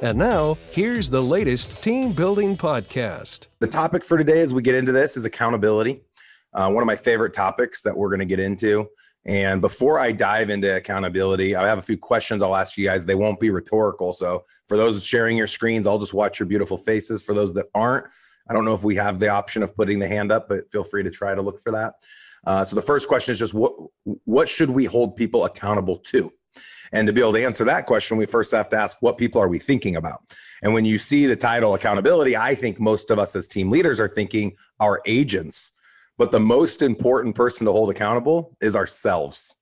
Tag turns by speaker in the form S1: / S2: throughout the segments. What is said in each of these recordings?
S1: And now, here's the latest team building podcast.
S2: The topic for today, as we get into this, is accountability. Uh, one of my favorite topics that we're going to get into. And before I dive into accountability, I have a few questions I'll ask you guys. They won't be rhetorical. So, for those sharing your screens, I'll just watch your beautiful faces. For those that aren't, I don't know if we have the option of putting the hand up, but feel free to try to look for that. Uh, so, the first question is just what what should we hold people accountable to? And to be able to answer that question, we first have to ask what people are we thinking about? And when you see the title accountability, I think most of us as team leaders are thinking our agents. But the most important person to hold accountable is ourselves.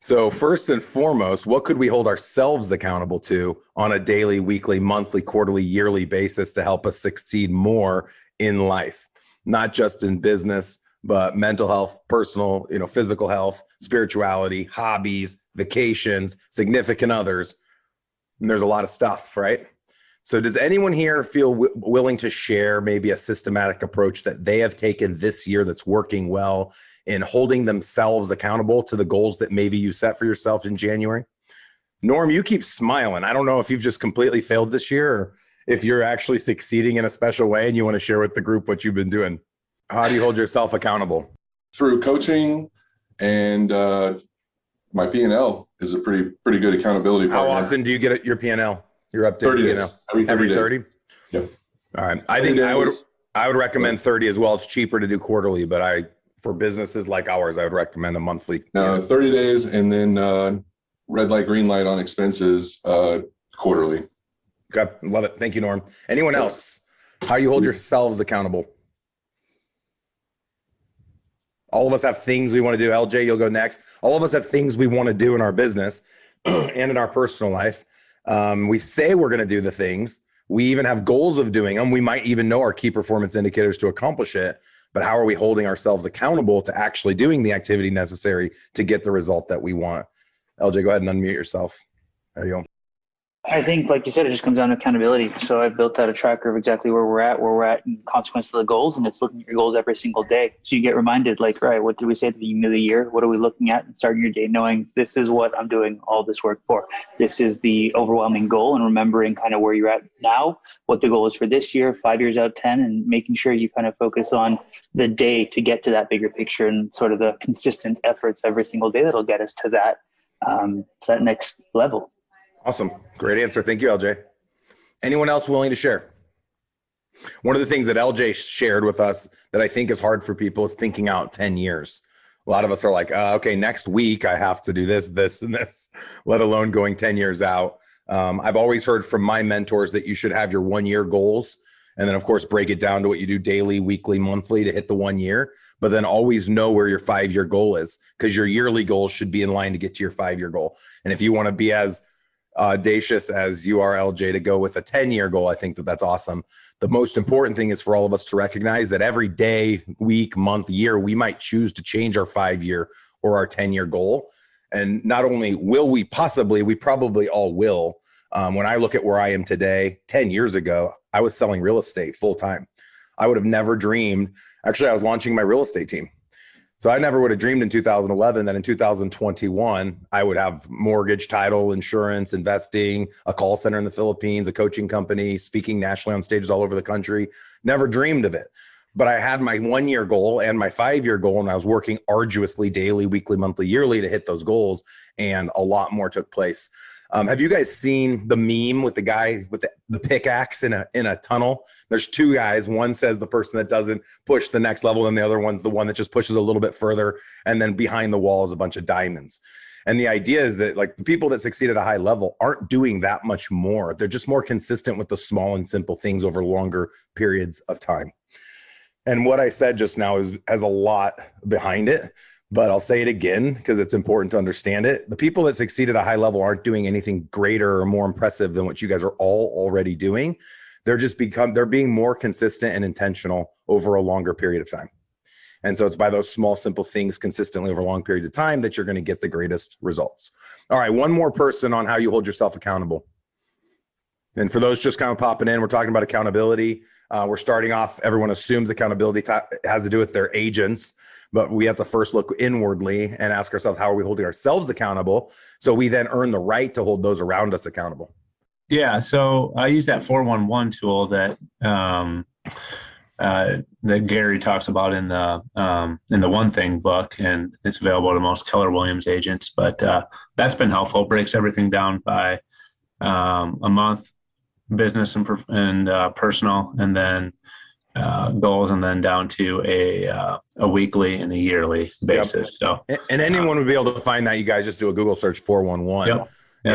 S2: So, first and foremost, what could we hold ourselves accountable to on a daily, weekly, monthly, quarterly, yearly basis to help us succeed more in life? Not just in business, but mental health, personal, you know, physical health, spirituality, hobbies, vacations, significant others. And there's a lot of stuff, right? So, does anyone here feel w- willing to share maybe a systematic approach that they have taken this year that's working well in holding themselves accountable to the goals that maybe you set for yourself in January? Norm, you keep smiling. I don't know if you've just completely failed this year or if you're actually succeeding in a special way and you want to share with the group what you've been doing. How do you hold yourself accountable?
S3: Through coaching and uh, my P&L is a pretty pretty good accountability
S2: How
S3: partner.
S2: often do you get your P&L? Your update
S3: 30
S2: P&L?
S3: days. Every 30
S2: Every
S3: days.
S2: 30?
S3: Yep.
S2: All right. I
S3: 30
S2: think I would. I would recommend 30 as well. It's cheaper to do quarterly, but I for businesses like ours, I would recommend a monthly.
S3: Now, 30 days and then uh, red light, green light on expenses uh, quarterly.
S2: Okay. Love it. Thank you, Norm. Anyone else? How you hold yourselves accountable? All of us have things we want to do. LJ, you'll go next. All of us have things we want to do in our business and in our personal life. Um, we say we're going to do the things. We even have goals of doing them. We might even know our key performance indicators to accomplish it. But how are we holding ourselves accountable to actually doing the activity necessary to get the result that we want? LJ, go ahead and unmute yourself. There you go.
S4: I think, like you said, it just comes down to accountability. So I've built out a tracker of exactly where we're at, where we're at in consequence of the goals, and it's looking at your goals every single day. So you get reminded, like, right, what did we say at the beginning of the year? What are we looking at? And starting your day knowing this is what I'm doing all this work for. This is the overwhelming goal, and remembering kind of where you're at now, what the goal is for this year, five years out, 10, and making sure you kind of focus on the day to get to that bigger picture and sort of the consistent efforts every single day that'll get us to that, um, to that next level.
S2: Awesome. Great answer. Thank you, LJ. Anyone else willing to share? One of the things that LJ shared with us that I think is hard for people is thinking out 10 years. A lot of us are like, uh, okay, next week I have to do this, this, and this, let alone going 10 years out. Um, I've always heard from my mentors that you should have your one year goals and then, of course, break it down to what you do daily, weekly, monthly to hit the one year, but then always know where your five year goal is because your yearly goal should be in line to get to your five year goal. And if you want to be as audacious as you are, LJ, to go with a 10 year goal, I think that that's awesome. The most important thing is for all of us to recognize that every day, week, month, year, we might choose to change our five year or our 10 year goal. And not only will we possibly, we probably all will. Um, when I look at where I am today, 10 years ago, I was selling real estate full time. I would have never dreamed. Actually, I was launching my real estate team. So I never would have dreamed in 2011 that in 2021 I would have mortgage, title, insurance, investing, a call center in the Philippines, a coaching company, speaking nationally on stages all over the country. Never dreamed of it. But I had my one year goal and my five year goal, and I was working arduously daily, weekly, monthly, yearly to hit those goals. And a lot more took place. Um, have you guys seen the meme with the guy with the, the pickaxe in a in a tunnel? There's two guys. One says the person that doesn't push the next level, and the other one's the one that just pushes a little bit further. And then behind the wall is a bunch of diamonds. And the idea is that like the people that succeed at a high level aren't doing that much more. They're just more consistent with the small and simple things over longer periods of time. And what I said just now is has a lot behind it. But I'll say it again because it's important to understand it. The people that succeed at a high level aren't doing anything greater or more impressive than what you guys are all already doing. They're just become they're being more consistent and intentional over a longer period of time. And so it's by those small, simple things consistently over long periods of time that you're going to get the greatest results. All right, one more person on how you hold yourself accountable. And for those just kind of popping in, we're talking about accountability. Uh, we're starting off, everyone assumes accountability t- has to do with their agents, but we have to first look inwardly and ask ourselves, how are we holding ourselves accountable? So we then earn the right to hold those around us accountable.
S5: Yeah. So I use that 411 tool that um, uh, that Gary talks about in the um, in the One Thing book, and it's available to most Keller Williams agents. But uh, that's been helpful. Breaks everything down by um, a month, business and and uh, personal, and then uh, goals, and then down to a uh, a weekly and a yearly basis. Yep.
S2: So, and, anyone would be able to find that. You guys just do a Google search four one one.
S5: Yeah,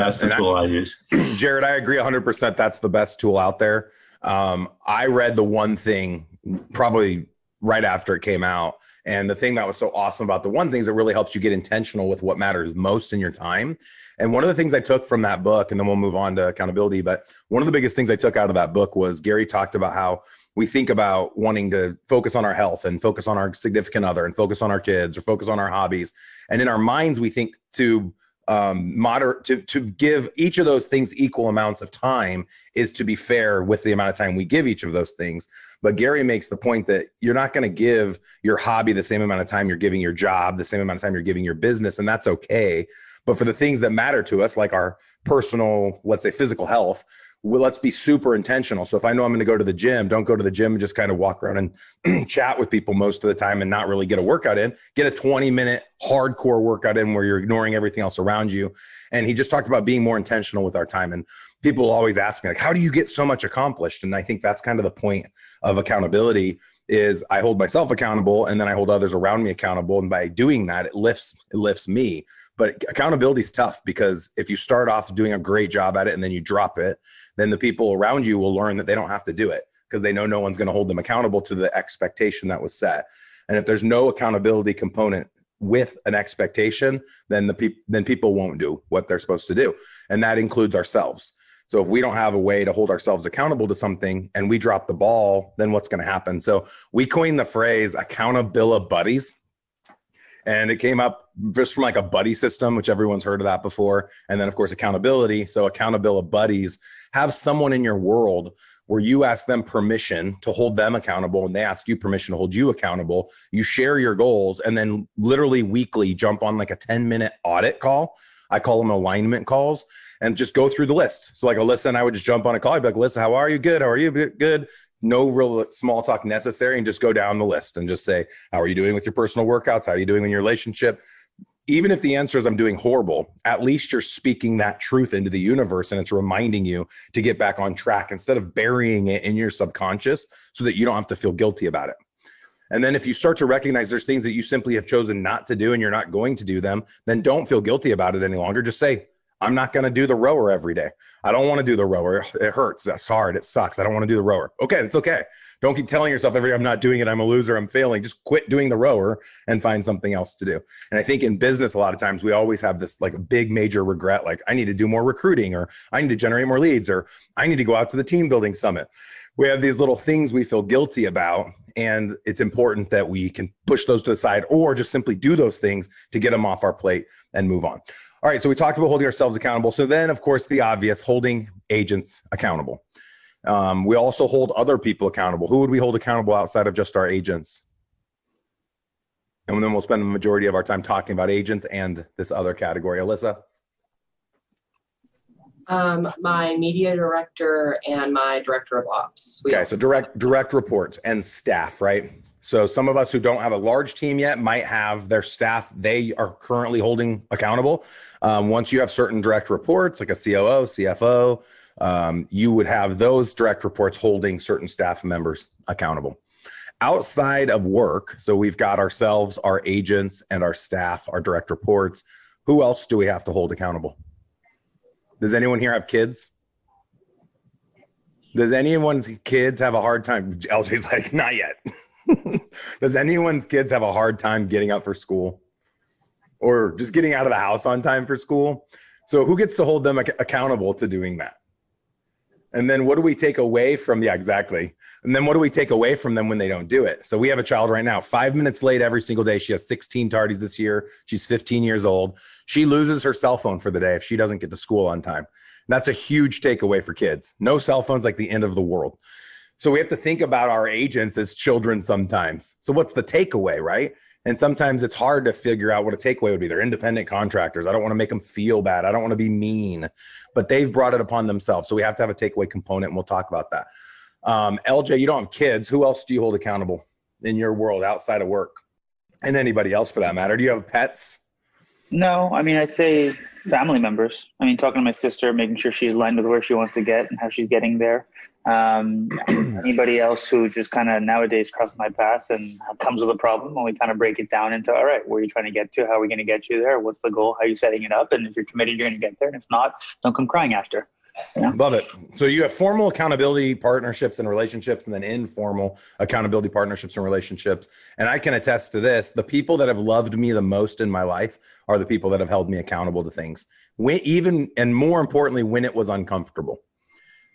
S5: that's the tool I, I use.
S2: Jared, I agree 100%. That's the best tool out there. Um, I read the one thing probably right after it came out. And the thing that was so awesome about the one thing is it really helps you get intentional with what matters most in your time. And one of the things I took from that book, and then we'll move on to accountability, but one of the biggest things I took out of that book was Gary talked about how we think about wanting to focus on our health and focus on our significant other and focus on our kids or focus on our hobbies. And in our minds, we think to um, moderate to to give each of those things equal amounts of time is to be fair with the amount of time we give each of those things. But Gary makes the point that you're not going to give your hobby the same amount of time you're giving your job, the same amount of time you're giving your business, and that's okay. But for the things that matter to us, like our personal, let's say physical health, well, let's be super intentional. So if I know I'm going to go to the gym, don't go to the gym and just kind of walk around and chat with people most of the time and not really get a workout in. Get a 20 minute hardcore workout in where you're ignoring everything else around you. And he just talked about being more intentional with our time. And people always ask me like, how do you get so much accomplished? And I think that's kind of the point of accountability is I hold myself accountable and then I hold others around me accountable. And by doing that, it lifts, it lifts me. But accountability is tough because if you start off doing a great job at it and then you drop it, then the people around you will learn that they don't have to do it because they know no one's going to hold them accountable to the expectation that was set. And if there's no accountability component with an expectation, then the people then people won't do what they're supposed to do. And that includes ourselves. So if we don't have a way to hold ourselves accountable to something and we drop the ball, then what's going to happen? So we coined the phrase accountability buddies and it came up just from like a buddy system which everyone's heard of that before. And then of course accountability. So accountability buddies have someone in your world where you ask them permission to hold them accountable. And they ask you permission to hold you accountable you share your goals and then literally weekly jump on like a 10 minute audit call. I call them alignment calls and just go through the list. So like alyssa and i would just jump on a call. I'd be like alyssa how are you? Good. How are you? Good no real small talk necessary and just go down the list and just say how are you doing with your personal workouts? How are you doing in your relationship? Even if the answer is i'm doing horrible at least you're speaking that truth into the universe and it's reminding you to get back on track instead of burying it in your subconscious so that you don't have to feel guilty about it. And then if you start to recognize there's things that you simply have chosen not to do and you're not going to do them then don't feel guilty about it any longer. Just say I'm not going to do the rower every day. I don't want to do the rower. It hurts. That's hard. It sucks. I don't want to do the rower. Okay, it's okay. Don't keep telling yourself every I'm not doing it. I'm a loser. I'm failing. Just quit doing the rower and find something else to do. And I think in business, a lot of times we always have this like a big major regret, like I need to do more recruiting, or I need to generate more leads, or I need to go out to the team building summit. We have these little things we feel guilty about, and it's important that we can push those to the side or just simply do those things to get them off our plate and move on. All right, so we talked about holding ourselves accountable. So then, of course, the obvious holding agents accountable. Um, we also hold other people accountable. Who would we hold accountable outside of just our agents? And then we'll spend the majority of our time talking about agents and this other category. Alyssa?
S6: Um, my media director and my director of ops.
S2: We okay, so direct direct reports and staff, right? So some of us who don't have a large team yet might have their staff they are currently holding accountable. Um, once you have certain direct reports, like a COO, CFO, um, you would have those direct reports holding certain staff members accountable. Outside of work, so we've got ourselves, our agents, and our staff, our direct reports. Who else do we have to hold accountable? Does anyone here have kids? Does anyone's kids have a hard time? LJ's like, not yet. Does anyone's kids have a hard time getting up for school? or just getting out of the house on time for school. So who gets to hold them ac- accountable to doing that? And then what do we take away from yeah, exactly. And then what do we take away from them when they don't do it? So we have a child right now, 5 minutes late every single day. She has 16 tardies this year. She's 15 years old. She loses her cell phone for the day if she doesn't get to school on time. That's a huge takeaway for kids. No cell phones like the end of the world. So we have to think about our agents as children sometimes. So what's the takeaway, right? And sometimes it's hard to figure out what a takeaway would be. They're independent contractors. I don't want to make them feel bad. I don't want to be mean, but they've brought it upon themselves. So we have to have a takeaway component, and we'll talk about that. Um, LJ, you don't have kids. Who else do you hold accountable in your world outside of work? And anybody else for that matter? Do you have pets?
S4: No, I mean, I'd say family members. I mean, talking to my sister, making sure she's aligned with where she wants to get and how she's getting there. Um, anybody else who just kind of nowadays crosses my path and comes with a problem, and we kind of break it down into, all right, where are you trying to get to? How are we going to get you there? What's the goal? How are you setting it up? And if you're committed, you're going to get there. And if not, don't come crying after.
S2: Love it. So you have formal accountability partnerships and relationships, and then informal accountability partnerships and relationships. And I can attest to this: the people that have loved me the most in my life are the people that have held me accountable to things, when, even and more importantly, when it was uncomfortable.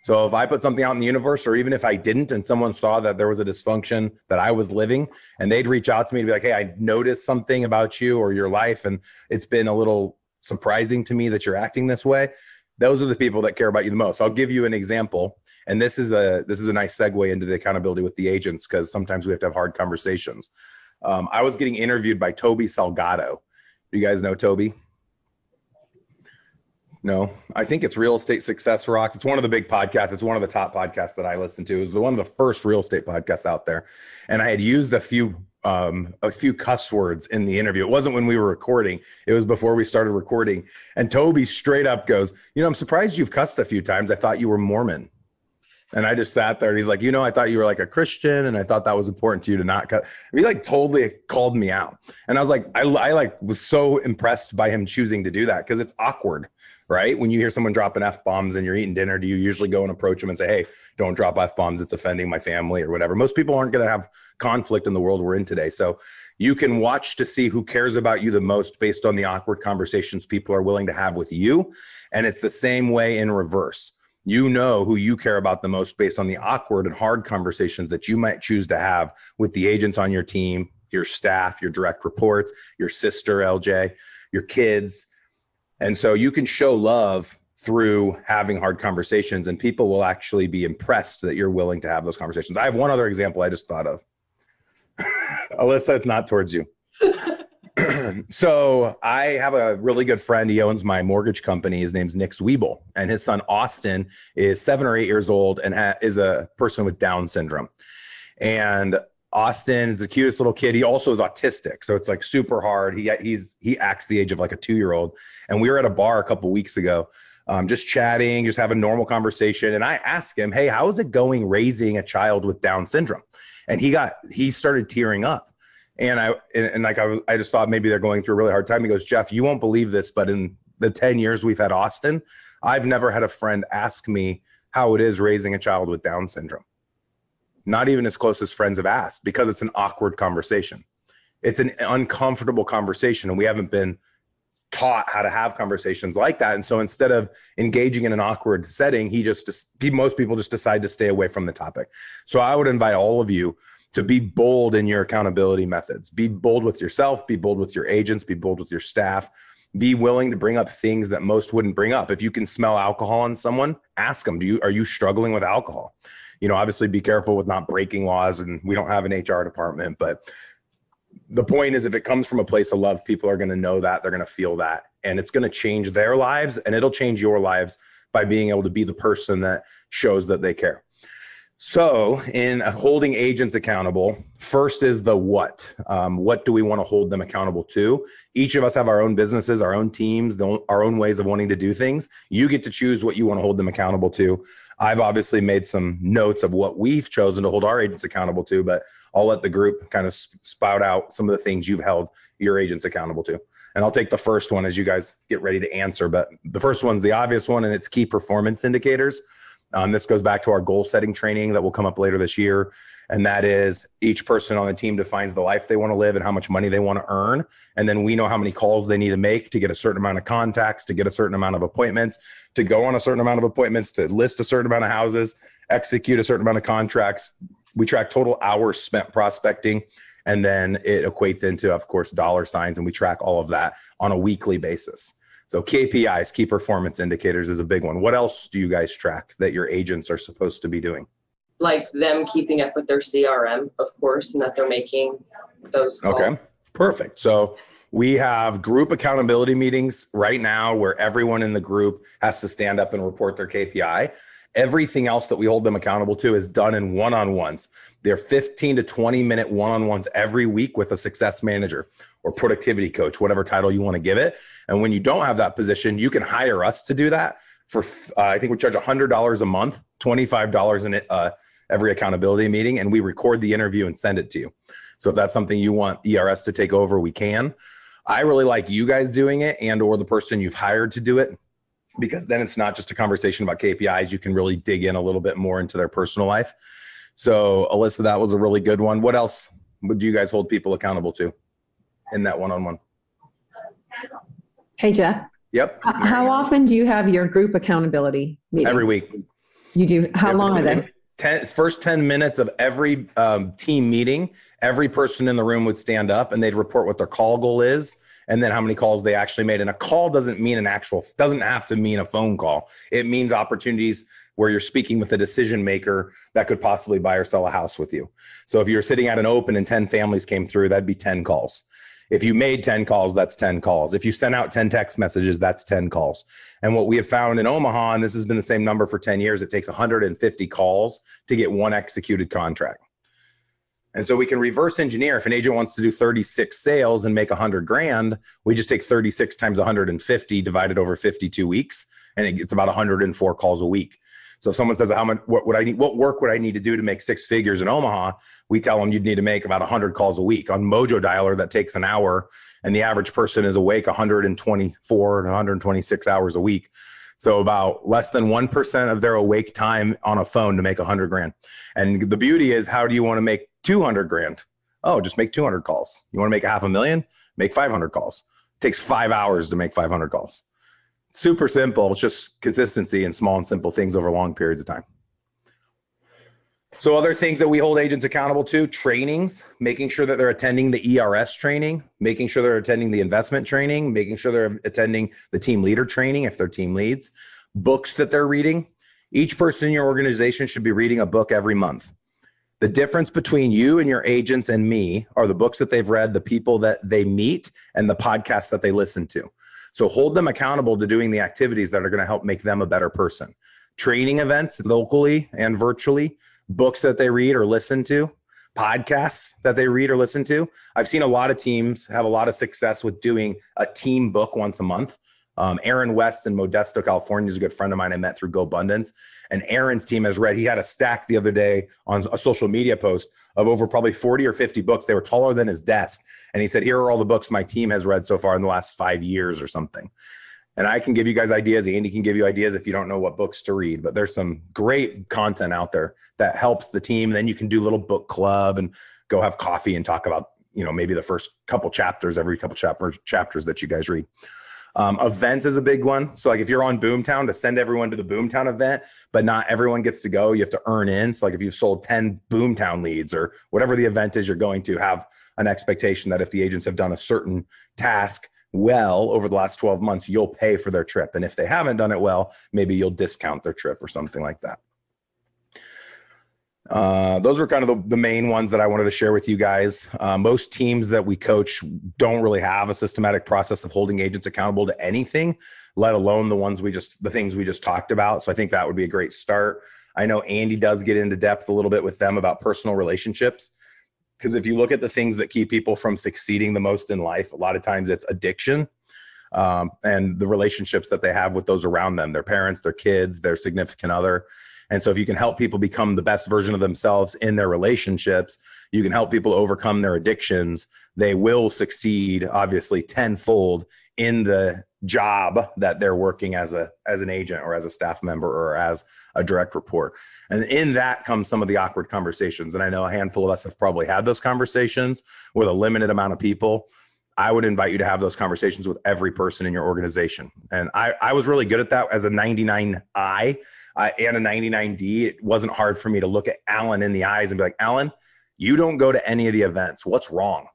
S2: So if I put something out in the universe, or even if I didn't, and someone saw that there was a dysfunction that I was living, and they'd reach out to me to be like, "Hey, I noticed something about you or your life, and it's been a little surprising to me that you're acting this way." those are the people that care about you the most. I'll give you an example, and this is a this is a nice segue into the accountability with the agents because sometimes we have to have hard conversations. Um, I was getting interviewed by Toby Salgado. You guys know Toby? No, I think it's Real Estate Success Rocks. It's one of the big podcasts. It's one of the top podcasts that I listen to. It was the one of the first real estate podcasts out there, and I had used a few um, a few cuss words in the interview. It wasn't when we were recording, it was before we started recording. And Toby straight up goes, You know, I'm surprised you've cussed a few times. I thought you were Mormon. And I just sat there and he's like, You know, I thought you were like a Christian and I thought that was important to you to not cut. He like totally called me out. And I was like, I, I like was so impressed by him choosing to do that because it's awkward right? When you hear someone dropping F bombs and you're eating dinner, do you usually go and approach them and say, Hey, don't drop F bombs. It's offending my family or whatever. Most people aren't going to have conflict in the world we're in today. So you can watch to see who cares about you the most based on the awkward conversations people are willing to have with you. And it's the same way in reverse. You know who you care about the most based on the awkward and hard conversations that you might choose to have with the agents on your team, your staff, your direct reports, your sister, LJ, your kids and so you can show love through having hard conversations, and people will actually be impressed that you're willing to have those conversations. I have one other example I just thought of. Alyssa, it's not towards you. so I have a really good friend. He owns my mortgage company. His name's Nick Zwiebel, and his son Austin is seven or eight years old and ha- is a person with Down syndrome. And Austin is the cutest little kid. He also is autistic, so it's like super hard. He he's he acts the age of like a two year old. And we were at a bar a couple weeks ago, um, just chatting, just having normal conversation. And I asked him, "Hey, how is it going raising a child with Down syndrome?" And he got he started tearing up. And I and, and like I I just thought maybe they're going through a really hard time. He goes, "Jeff, you won't believe this, but in the ten years we've had Austin, I've never had a friend ask me how it is raising a child with Down syndrome." Not even his closest friends have asked because it's an awkward conversation. It's an uncomfortable conversation, and we haven't been taught how to have conversations like that. And so instead of engaging in an awkward setting, he just, most people just decide to stay away from the topic. So I would invite all of you to be bold in your accountability methods. Be bold with yourself, be bold with your agents, be bold with your staff. Be willing to bring up things that most wouldn't bring up. If you can smell alcohol on someone, ask them, do you are you struggling with alcohol? You know, obviously be careful with not breaking laws. And we don't have an HR department, but the point is if it comes from a place of love, people are going to know that, they're going to feel that, and it's going to change their lives and it'll change your lives by being able to be the person that shows that they care. So, in holding agents accountable, first is the what. Um, what do we want to hold them accountable to? Each of us have our own businesses, our own teams, our own ways of wanting to do things. You get to choose what you want to hold them accountable to. I've obviously made some notes of what we've chosen to hold our agents accountable to, but I'll let the group kind of spout out some of the things you've held your agents accountable to. And I'll take the first one as you guys get ready to answer. But the first one's the obvious one, and it's key performance indicators. Um, this goes back to our goal setting training that will come up later this year. And that is each person on the team defines the life they want to live and how much money they want to earn. And then we know how many calls they need to make to get a certain amount of contacts, to get a certain amount of appointments, to go on a certain amount of appointments, to list a certain amount of houses, execute a certain amount of contracts. We track total hours spent prospecting. And then it equates into, of course, dollar signs. And we track all of that on a weekly basis. So KPIs, key performance indicators, is a big one. What else do you guys track that your agents are supposed to be doing?
S6: Like them keeping up with their CRM, of course, and that they're making those calls.
S2: Okay, perfect. So we have group accountability meetings right now where everyone in the group has to stand up and report their KPI. Everything else that we hold them accountable to is done in one on ones. They're 15 to 20 minute one on ones every week with a success manager or productivity coach, whatever title you want to give it. And when you don't have that position, you can hire us to do that for, uh, I think we charge $100 a month, $25 in it, uh, every accountability meeting, and we record the interview and send it to you. So if that's something you want ERS to take over, we can. I really like you guys doing it and or the person you've hired to do it because then it's not just a conversation about KPIs. You can really dig in a little bit more into their personal life. So, Alyssa, that was a really good one. What else would you guys hold people accountable to in that one on one?
S7: Hey, Jeff,
S2: Yep.
S7: how often do you have your group accountability meetings?
S2: Every week.
S7: You do, how long are they?
S2: 10, first 10 minutes of every um, team meeting, every person in the room would stand up and they'd report what their call goal is and then how many calls they actually made. And a call doesn't mean an actual, doesn't have to mean a phone call. It means opportunities where you're speaking with a decision maker that could possibly buy or sell a house with you. So if you're sitting at an open and 10 families came through, that'd be 10 calls. If you made 10 calls, that's 10 calls. If you sent out 10 text messages, that's 10 calls. And what we have found in Omaha, and this has been the same number for 10 years, it takes 150 calls to get one executed contract. And so we can reverse engineer. If an agent wants to do 36 sales and make 100 grand, we just take 36 times 150 divided over 52 weeks, and it gets about 104 calls a week. So if someone says, "How much? What would I need? What work would I need to do to make six figures in Omaha?" We tell them you'd need to make about 100 calls a week on Mojo Dialer. That takes an hour, and the average person is awake 124 to 126 hours a week. So about less than 1% of their awake time on a phone to make 100 grand. And the beauty is, how do you want to make 200 grand? Oh, just make 200 calls. You want to make a half a million? Make 500 calls. It takes five hours to make 500 calls. Super simple. It's just consistency and small and simple things over long periods of time. So, other things that we hold agents accountable to trainings, making sure that they're attending the ERS training, making sure they're attending the investment training, making sure they're attending the team leader training if they're team leads, books that they're reading. Each person in your organization should be reading a book every month. The difference between you and your agents and me are the books that they've read, the people that they meet, and the podcasts that they listen to. So hold them accountable to doing the activities that are going to help make them a better person. Training events locally and virtually, books that they read or listen to, podcasts that they read or listen to. I've seen a lot of teams have a lot of success with doing a team book once a month. Um, Aaron West in Modesto, California is a good friend of mine I met through GoBundance. And Aaron's team has read, he had a stack the other day on a social media post of over probably 40 or 50 books. They were taller than his desk. And he said, Here are all the books my team has read so far in the last five years or something. And I can give you guys ideas. Andy can give you ideas if you don't know what books to read. But there's some great content out there that helps the team. Then you can do little book club and go have coffee and talk about, you know, maybe the first couple chapters, every couple chapters chapters that you guys read. Um, events is a big one. So like if you're on Boomtown to send everyone to the Boomtown event, but not everyone gets to go, you have to earn in. So like if you've sold 10 Boomtown leads or whatever the event is you're going to have an expectation that if the agents have done a certain task well over the last 12 months, you'll pay for their trip. And if they haven't done it well, maybe you'll discount their trip or something like that. Uh, those were kind of the, the main ones that I wanted to share with you guys. Uh, most teams that we coach don't really have a systematic process of holding agents accountable to anything, let alone the ones we just, the things we just talked about. So I think that would be a great start. I know Andy does get into depth a little bit with them about personal relationships. Because if you look at the things that keep people from succeeding the most in life, a lot of times it's addiction um, and the relationships that they have with those around them, their parents, their kids, their significant other. And so, if you can help people become the best version of themselves in their relationships, you can help people overcome their addictions. They will succeed, obviously, tenfold in the job that they're working as a as an agent or as a staff member or as a direct report and in that comes some of the awkward conversations and i know a handful of us have probably had those conversations with a limited amount of people i would invite you to have those conversations with every person in your organization. And i i was really good at that as a 99i uh, and a 99d it wasn't hard for me to look at alan in the eyes and be like alan you don't go to any of the events. What's wrong?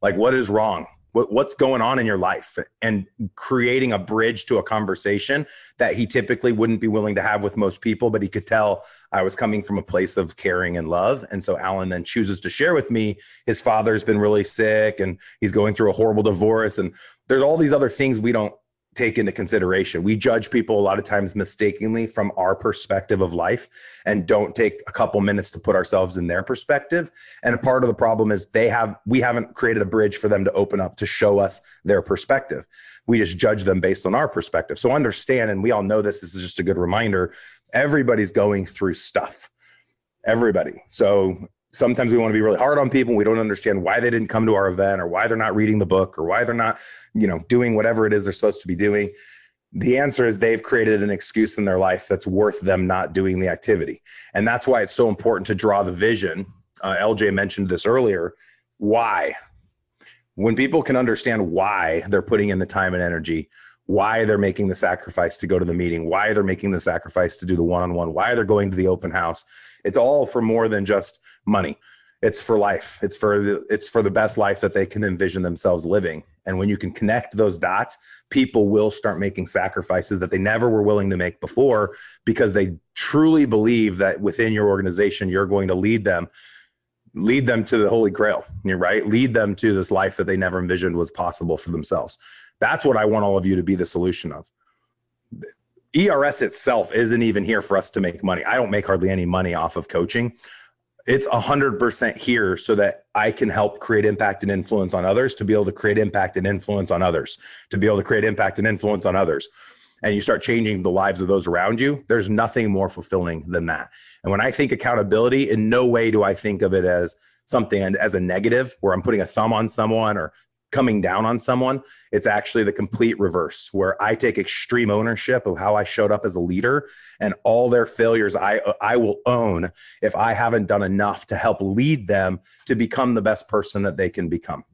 S2: Like what is wrong what, what's going on in your life and creating a bridge to a conversation that he typically wouldn't be willing to have with most people but he could tell i was coming from a place of caring and love. And so alan then chooses to share with me his father's been really sick and he's going through a horrible divorce and there's all these other things we don't take into consideration. We judge people a lot of times mistakenly from our perspective of life and don't take a couple minutes to put ourselves in their perspective. And part of the problem is they have we haven't created a bridge for them to open up to show us their perspective. We just judge them based on our perspective. So understand and we all know this, this is just a good reminder, everybody's going through stuff. Everybody. So sometimes we want to be really hard on people. We don't understand why they didn't come to our event or why they're not reading the book or why they're not, you know, doing whatever it is they're supposed to be doing. The answer is they've created an excuse in their life that's worth them not doing the activity. And that's why it's so important to draw the vision. Uh, LJ mentioned this earlier. Why? When people can understand why they're putting in the time and energy, why they're making the sacrifice to go to the meeting, why they're making the sacrifice to do the one on one, why they're going to the open house, it's all for more than just money. It's for life. It's for the it's for the best life that they can envision themselves living. And when you can connect those dots people will start making sacrifices that they never were willing to make before because they truly believe that within your organization you're going to lead them lead them to the holy grail you're right? Lead them to this life that they never envisioned was possible for themselves. That's what i want all of you to be the solution of. Ers itself isn't even here for us to make money. I don't make hardly any money off of coaching it's 100% here so that I can help create impact and influence on others to be able to create impact and influence on others, to be able to create impact and influence on others. And you start changing the lives of those around you, there's nothing more fulfilling than that. And when I think accountability, in no way do I think of it as something as a negative where I'm putting a thumb on someone or coming down on someone. It's actually the complete reverse, where I take extreme ownership of how I showed up as a leader and all their failures I I will own if I haven't done enough to help lead them to become the best person that they can become.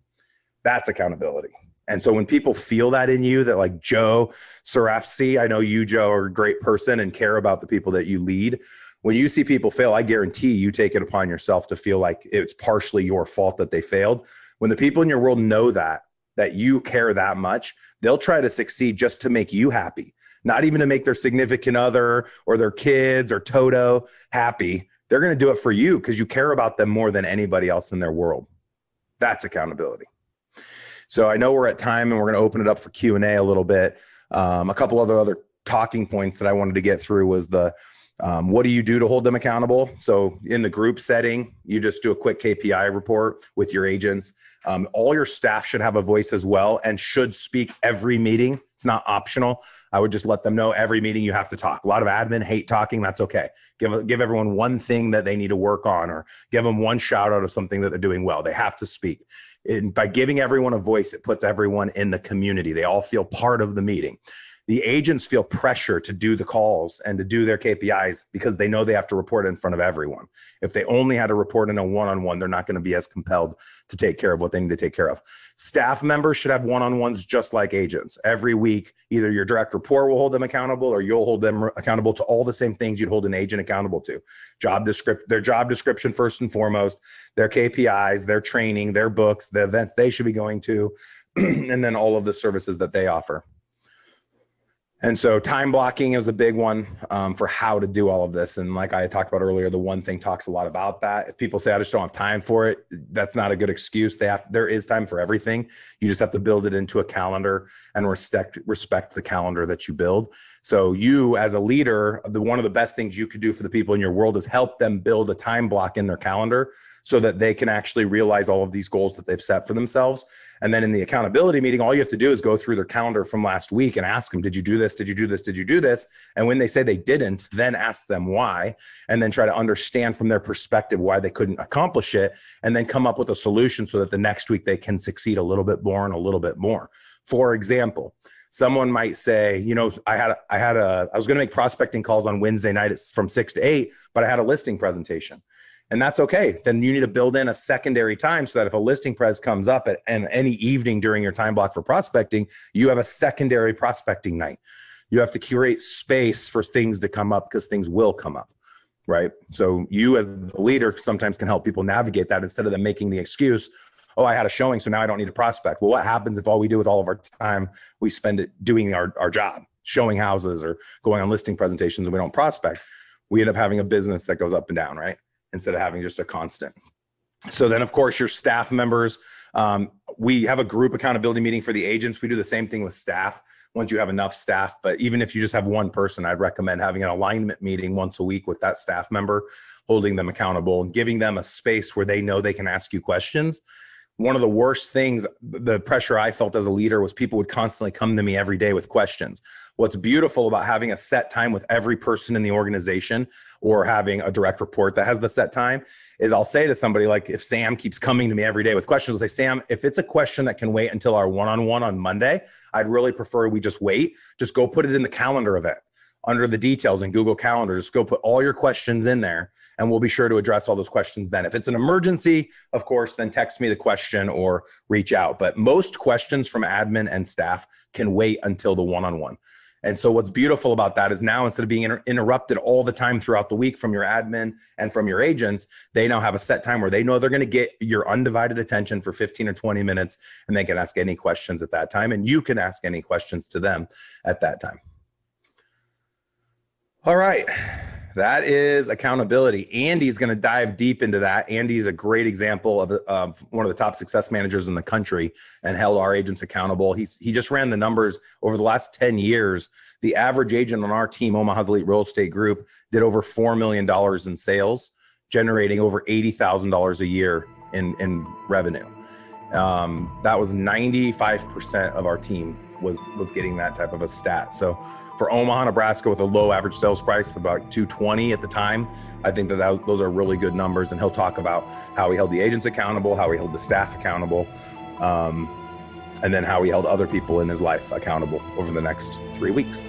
S2: That's accountability. And so when people feel that in you, that like Joe Sarafsi, I know you, Joe, are a great person and care about the people that you lead. When you see people fail, I guarantee you take it upon yourself to feel like it's partially your fault that they failed when the people in your world know that, that you care that much, they'll try to succeed just to make you happy, not even to make their significant other or their kids or Toto happy. They're going to do it for you because you care about them more than anybody else in their world. That's accountability. So I know we're at time and we're going to open it up for Q&A a little bit. Um, a couple other other talking points that I wanted to get through was the um, what do you do to hold them accountable? So, in the group setting, you just do a quick KPI report with your agents. Um, all your staff should have a voice as well and should speak every meeting. It's not optional. I would just let them know every meeting you have to talk. A lot of admin hate talking. That's okay. Give give everyone one thing that they need to work on, or give them one shout out of something that they're doing well. They have to speak. And by giving everyone a voice, it puts everyone in the community. They all feel part of the meeting the agents feel pressure to do the calls and to do their KPIs because they know they have to report in front of everyone. If they only had to report in a one on one, they're not going to be as compelled to take care of what they need to take care of. Staff members should have one on ones just like agents. Every week, either your direct report will hold them accountable or you'll hold them accountable to all the same things you'd hold an agent accountable to. Job description, their job description first and foremost, their KPIs, their training, their books, the events they should be going to, and then all of the services that they offer. And so time blocking is a big one um, for how to do all of this. And like I talked about earlier, the one thing talks a lot about that. If people say I just don't have time for it, that's not a good excuse. They have there is time for everything. You just have to build it into a calendar and respect respect the calendar that you build. So you as a leader, the one of the best things you could do for the people in your world is help them build a time block in their calendar so that they can actually realize all of these goals that they've set for themselves. And then in the accountability meeting, all you have to do is go through their calendar from last week and ask them, did you do this? Did you do this? Did you do this? And when they say they didn't, then ask them why, and then try to understand from their perspective why they couldn't accomplish it, and then come up with a solution so that the next week they can succeed a little bit more and a little bit more. For example, someone might say, you know, I had I had a I was going to make prospecting calls on Wednesday night from 6 to 8, but I had a listing presentation. And that's okay. Then you need to build in a secondary time so that if a listing press comes up at and any evening during your time block for prospecting, you have a secondary prospecting night. You have to curate space for things to come up because things will come up right? So you as the leader sometimes can help people navigate that instead of them making the excuse, oh, I had a showing, so now I don't need a prospect. Well, what happens if all we do with all of our time, we spend it doing our, our job, showing houses or going on listing presentations and we don't prospect? We end up having a business that goes up and down, right? Instead of having just a constant. So then, of course, your staff members. Um, we have a group accountability meeting for the agents. We do the same thing with staff once you have enough staff. But even if you just have one person, I'd recommend having an alignment meeting once a week with that staff member, holding them accountable and giving them a space where they know they can ask you questions one of the worst things the pressure i felt as a leader was people would constantly come to me every day with questions what's beautiful about having a set time with every person in the organization or having a direct report that has the set time is i'll say to somebody like if sam keeps coming to me every day with questions i'll say sam if it's a question that can wait until our one-on-one on monday i'd really prefer we just wait just go put it in the calendar event under the details in Google Calendar. Just go put all your questions in there and we'll be sure to address all those questions then. If it's an emergency, of course, then text me the question or reach out. But most questions from admin and staff can wait until the one on one. And so, what's beautiful about that is now instead of being inter- interrupted all the time throughout the week from your admin and from your agents, they now have a set time where they know they're going to get your undivided attention for 15 or 20 minutes and they can ask any questions at that time. And you can ask any questions to them at that time. All right. That is accountability. Andy's going to dive deep into that. Andy's a great example of, of one of the top success managers in the country and held our agents accountable. He's, he just ran the numbers over the last 10 years. The average agent on our team, Omaha's Elite Real Estate Group, did over $4 million in sales, generating over $80,000 a year in, in revenue. Um, that was 95% of our team was, was getting that type of a stat. So for Omaha, Nebraska, with a low average sales price of about 220 at the time. I think that, that those are really good numbers, and he'll talk about how he held the agents accountable, how he held the staff accountable, um, and then how he held other people in his life accountable over the next three weeks.